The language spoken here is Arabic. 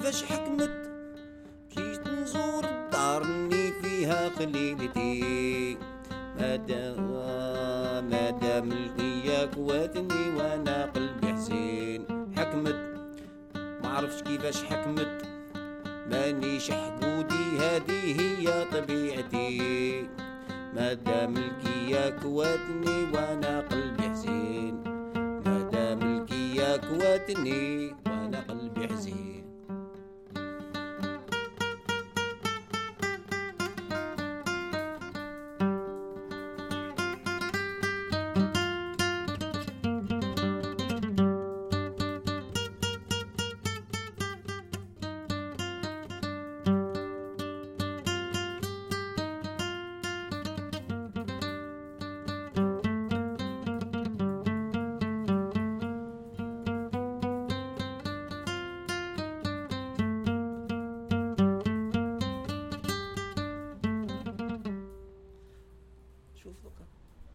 كيفاش حكمت؟ جيت نزور الدار اللي فيها قليلتي مادام مادام القيا كواتني وأنا قلبي حزين. حكمت. ما عرفتش كيفاش حكمت. مانيش حقودي هذه هي طبيعتي. مادام الكيا كواتني وأنا قلبي حزين. مادام الكيا كواتني وأنا قلبي حزين.